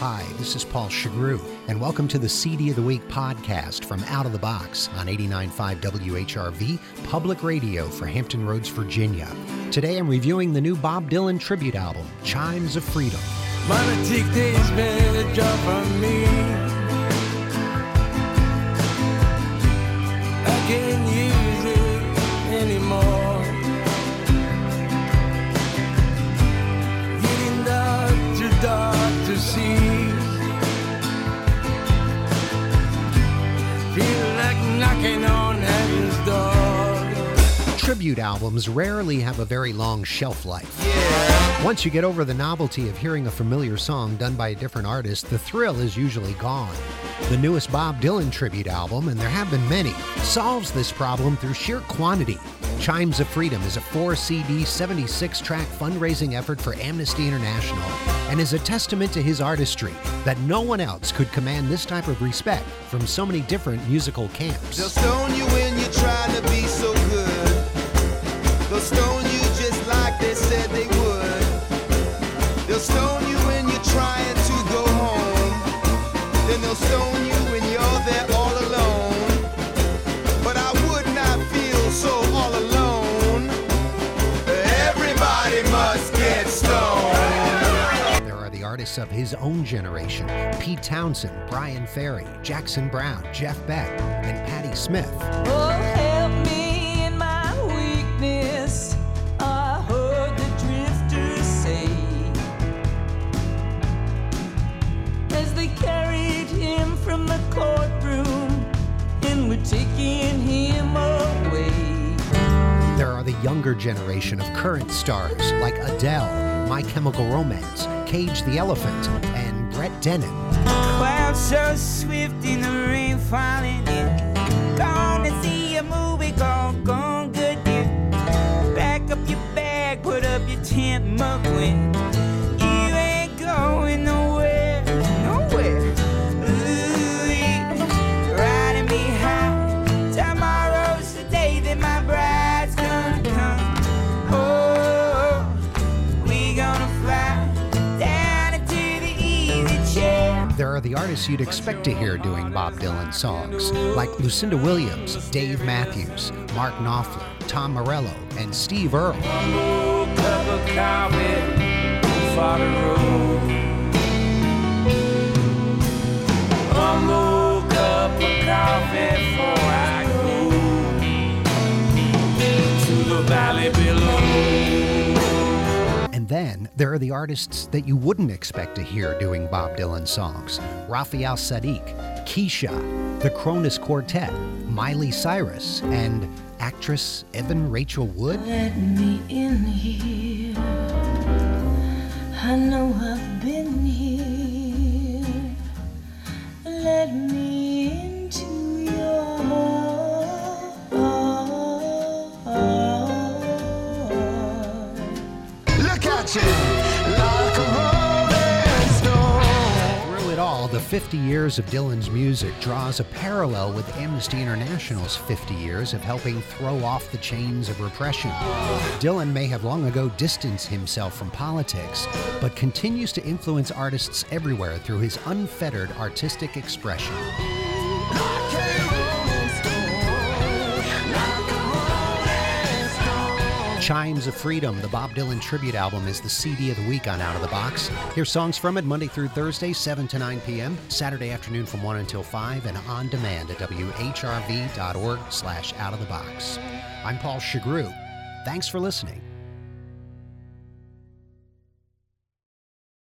Hi, this is Paul Shugrue, and welcome to the CD of the Week podcast from Out of the Box on 89.5 WHRV, public radio for Hampton Roads, Virginia. Today I'm reviewing the new Bob Dylan tribute album, Chimes of Freedom. take days been a job for me. I Tribute albums rarely have a very long shelf life. Yeah. Once you get over the novelty of hearing a familiar song done by a different artist, the thrill is usually gone. The newest Bob Dylan tribute album, and there have been many, solves this problem through sheer quantity. Chimes of Freedom is a 4 CD, 76 track fundraising effort for Amnesty International and is a testament to his artistry that no one else could command this type of respect from so many different musical camps. Artists of his own generation Pete Townshend, Bryan Ferry, Jackson Browne, Jeff Beck, and Patti Smith. Oh, help me in my weakness. I heard the drifters say as they carried him from the courtroom and were taking him away. There are the younger generation of current stars like Adele, My Chemical Romance, Cage the Elephant, and Brett Dennen. Clouds so swift in the rain falling in. There are the artists you'd expect to hear doing Bob Dylan songs, like Lucinda Williams, Dave Matthews, Mark Knopfler, Tom Morello, and Steve Earle. Valley below. Then there are the artists that you wouldn't expect to hear doing Bob Dylan songs Raphael Saadiq, Kesha, the Kronos Quartet, Miley Cyrus, and actress Evan Rachel Wood. Let me in Through it all, the 50 years of Dylan's music draws a parallel with Amnesty International's 50 years of helping throw off the chains of repression. Dylan may have long ago distanced himself from politics, but continues to influence artists everywhere through his unfettered artistic expression. Chimes of Freedom, the Bob Dylan tribute album, is the CD of the week on Out of the Box. Hear songs from it Monday through Thursday, 7 to 9 p.m., Saturday afternoon from 1 until 5, and on demand at whrv.org slash out of the box. I'm Paul Shugrue. Thanks for listening.